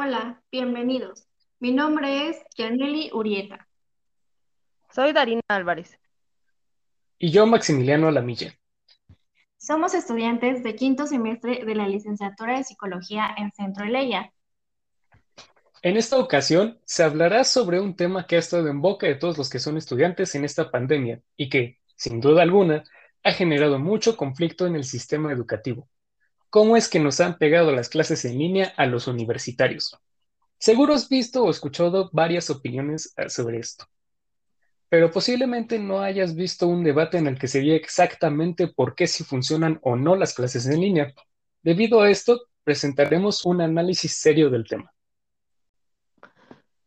Hola, bienvenidos. Mi nombre es Yaneli Urieta. Soy Darina Álvarez. Y yo, Maximiliano Lamilla. Somos estudiantes de quinto semestre de la licenciatura de Psicología en Centro Eleya. En esta ocasión se hablará sobre un tema que ha estado en boca de todos los que son estudiantes en esta pandemia y que, sin duda alguna, ha generado mucho conflicto en el sistema educativo. ¿Cómo es que nos han pegado las clases en línea a los universitarios? Seguro has visto o escuchado varias opiniones eh, sobre esto, pero posiblemente no hayas visto un debate en el que se diga exactamente por qué si funcionan o no las clases en línea. Debido a esto, presentaremos un análisis serio del tema.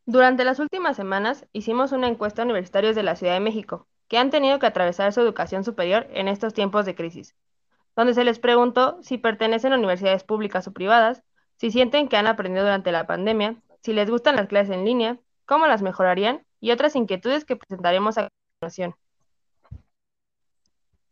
Durante las últimas semanas hicimos una encuesta a universitarios de la Ciudad de México que han tenido que atravesar su educación superior en estos tiempos de crisis donde se les preguntó si pertenecen a universidades públicas o privadas, si sienten que han aprendido durante la pandemia, si les gustan las clases en línea, cómo las mejorarían y otras inquietudes que presentaremos a continuación.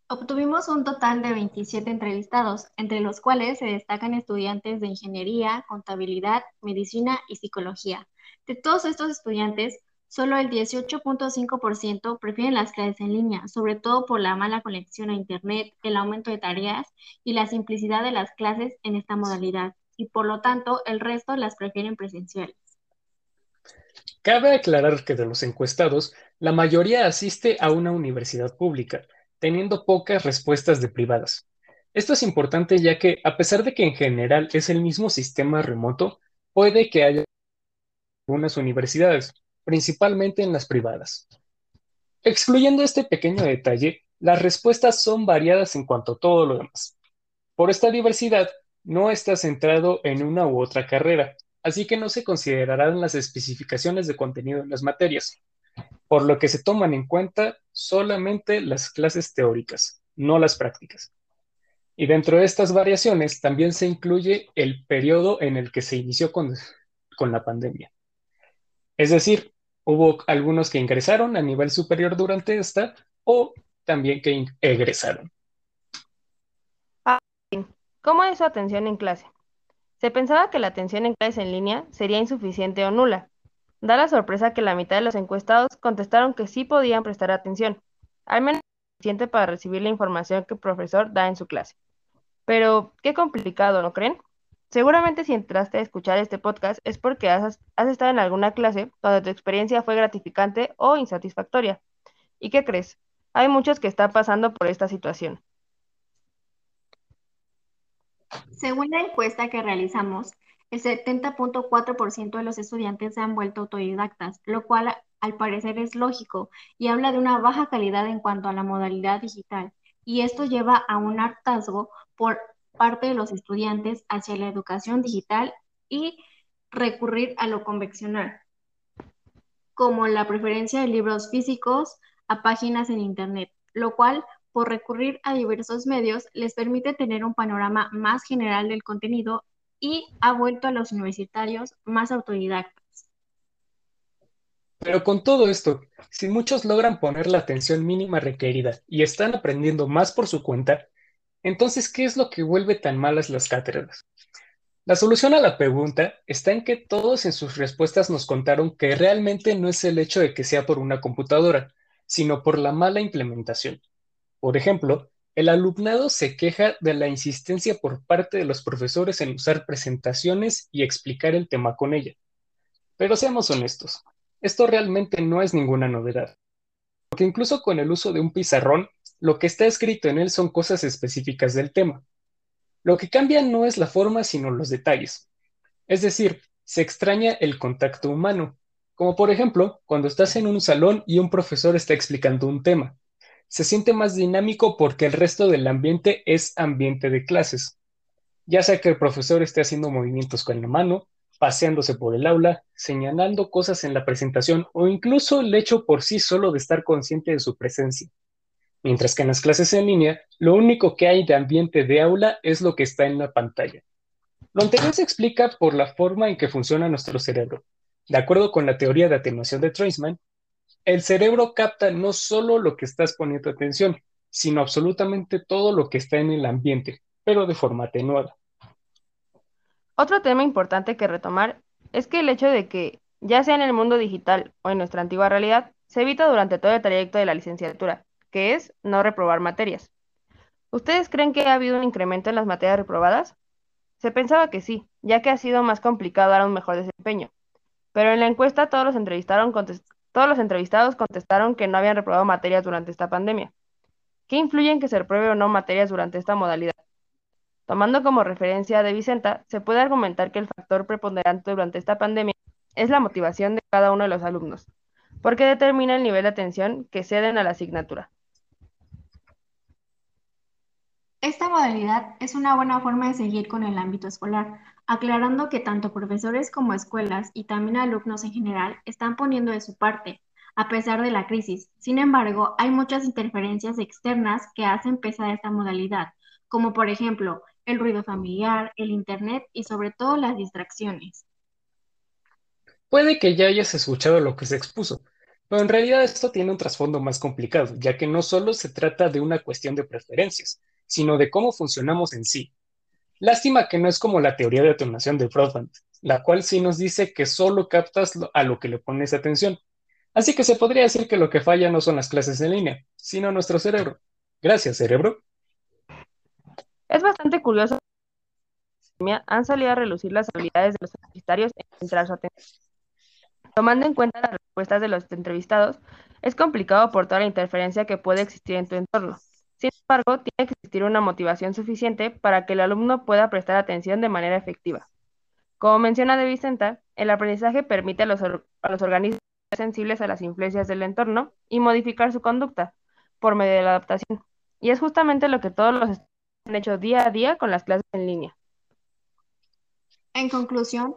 Obtuvimos un total de 27 entrevistados, entre los cuales se destacan estudiantes de ingeniería, contabilidad, medicina y psicología. De todos estos estudiantes, Solo el 18.5% prefieren las clases en línea, sobre todo por la mala conexión a Internet, el aumento de tareas y la simplicidad de las clases en esta modalidad, y por lo tanto el resto las prefieren presenciales. Cabe aclarar que de los encuestados, la mayoría asiste a una universidad pública, teniendo pocas respuestas de privadas. Esto es importante ya que, a pesar de que en general es el mismo sistema remoto, puede que haya algunas universidades, principalmente en las privadas. Excluyendo este pequeño detalle, las respuestas son variadas en cuanto a todo lo demás. Por esta diversidad, no está centrado en una u otra carrera, así que no se considerarán las especificaciones de contenido en las materias, por lo que se toman en cuenta solamente las clases teóricas, no las prácticas. Y dentro de estas variaciones también se incluye el periodo en el que se inició con, con la pandemia. Es decir, hubo algunos que ingresaron a nivel superior durante esta o también que egresaron. Ah, ¿Cómo es su atención en clase? Se pensaba que la atención en clase en línea sería insuficiente o nula. Da la sorpresa que la mitad de los encuestados contestaron que sí podían prestar atención, al menos suficiente para recibir la información que el profesor da en su clase. Pero, qué complicado, ¿no creen? Seguramente si entraste a escuchar este podcast es porque has, estado en alguna clase donde tu experiencia fue gratificante o insatisfactoria. ¿Y qué crees? Hay muchos que están pasando por esta situación. Según la encuesta que realizamos, el 70.4% de los estudiantes se han vuelto autodidactas, lo cual al parecer es lógico y habla de una baja calidad en cuanto a la modalidad digital. Y esto lleva a un hartazgo por parte de los estudiantes hacia la educación digital y recurrir a lo convencional, como la preferencia de libros físicos a páginas en Internet, lo cual, por recurrir a diversos medios, les permite tener un panorama más general del contenido y ha vuelto a los universitarios más autodidactas. Pero con todo esto, si muchos logran poner la atención mínima requerida y están aprendiendo más por su cuenta, entonces, ¿qué es lo que vuelve tan malas las cátedras? La solución a la pregunta está en que todos en sus respuestas nos contaron que realmente no es el hecho de que sea por una computadora, sino por la mala implementación. Por ejemplo, el alumnado se queja de la insistencia por parte de los profesores en usar presentaciones y explicar el tema con ella. Pero seamos honestos, esto realmente no es ninguna novedad, porque incluso con el uso de un pizarrón lo que está escrito en él son cosas específicas del tema. Lo que cambia no es la forma, sino los detalles. Es decir, se extraña el contacto humano, como por ejemplo cuando estás en un salón y un profesor está explicando un tema. Se siente más dinámico porque el resto del ambiente es ambiente de clases. Ya sea que el profesor esté haciendo movimientos con la mano, paseándose por el aula, señalando cosas en la presentación o incluso el hecho por sí solo de estar consciente de su presencia mientras que en las clases en línea lo único que hay de ambiente de aula es lo que está en la pantalla. Lo anterior se explica por la forma en que funciona nuestro cerebro. De acuerdo con la teoría de atenuación de Treisman, el cerebro capta no solo lo que estás poniendo atención, sino absolutamente todo lo que está en el ambiente, pero de forma atenuada. Otro tema importante que retomar es que el hecho de que, ya sea en el mundo digital o en nuestra antigua realidad, se evita durante todo el trayecto de la licenciatura, que es no reprobar materias. ¿Ustedes creen que ha habido un incremento en las materias reprobadas? Se pensaba que sí, ya que ha sido más complicado dar un mejor desempeño. Pero en la encuesta todos los, entrevistados contestaron que no habían reprobado materias durante esta pandemia. ¿Qué influye en que se repruebe o no materias durante esta modalidad? Tomando como referencia de Vicenta, se puede argumentar que el factor preponderante durante esta pandemia es la motivación de cada uno de los alumnos, porque determina el nivel de atención que ceden a la asignatura. Esta modalidad es una buena forma de seguir con el ámbito escolar, aclarando que tanto profesores como escuelas y también alumnos en general están poniendo de su parte, a pesar de la crisis. Sin embargo, hay muchas interferencias externas que hacen pesar esta modalidad, como por ejemplo el ruido familiar, el Internet y sobre todo las distracciones. Puede que ya hayas escuchado lo que se expuso, pero en realidad esto tiene un trasfondo más complicado, ya que no solo se trata de una cuestión de preferencias, sino de cómo funcionamos en sí. Lástima que no es como la teoría de atenuación de Broadband, la cual sí nos dice que solo captas a lo que le pones atención. Así que se podría decir que lo que falla no son las clases en línea, sino nuestro cerebro. Gracias, cerebro. Es bastante curioso han salido a relucir las habilidades de los universitarios en centrar su atención. Tomando en cuenta las respuestas de los entrevistados, es complicado por toda la interferencia que puede existir en tu entorno. Sin embargo, tiene que existir una motivación suficiente para que el alumno pueda prestar atención de manera efectiva. Como menciona De Vicenta, el aprendizaje permite a los, organismos sensibles a las influencias del entorno y modificar su conducta por medio de la adaptación. Y es justamente lo que todos los estudiantes han hecho día a día con las clases en línea. En conclusión,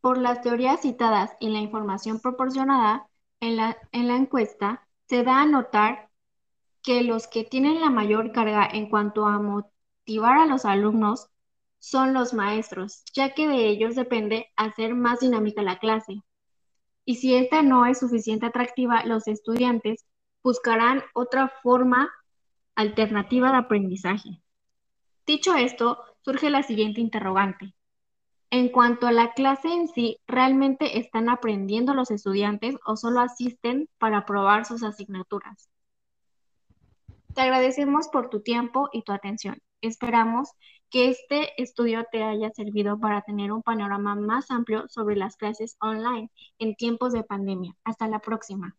por las teorías citadas y la información proporcionada en la, en la encuesta, se da a notar que los que tienen la mayor carga en cuanto a motivar a los alumnos son los maestros, ya que de ellos depende hacer más dinámica la clase. Y si esta no es suficiente atractiva, los estudiantes buscarán otra forma alternativa de aprendizaje. Dicho esto, surge la siguiente interrogante. En cuanto a la clase en sí, ¿realmente están aprendiendo los estudiantes o solo asisten para probar sus asignaturas? Te agradecemos por tu tiempo y tu atención. Esperamos que este estudio te haya servido para tener un panorama más amplio sobre las clases online en tiempos de pandemia. Hasta la próxima.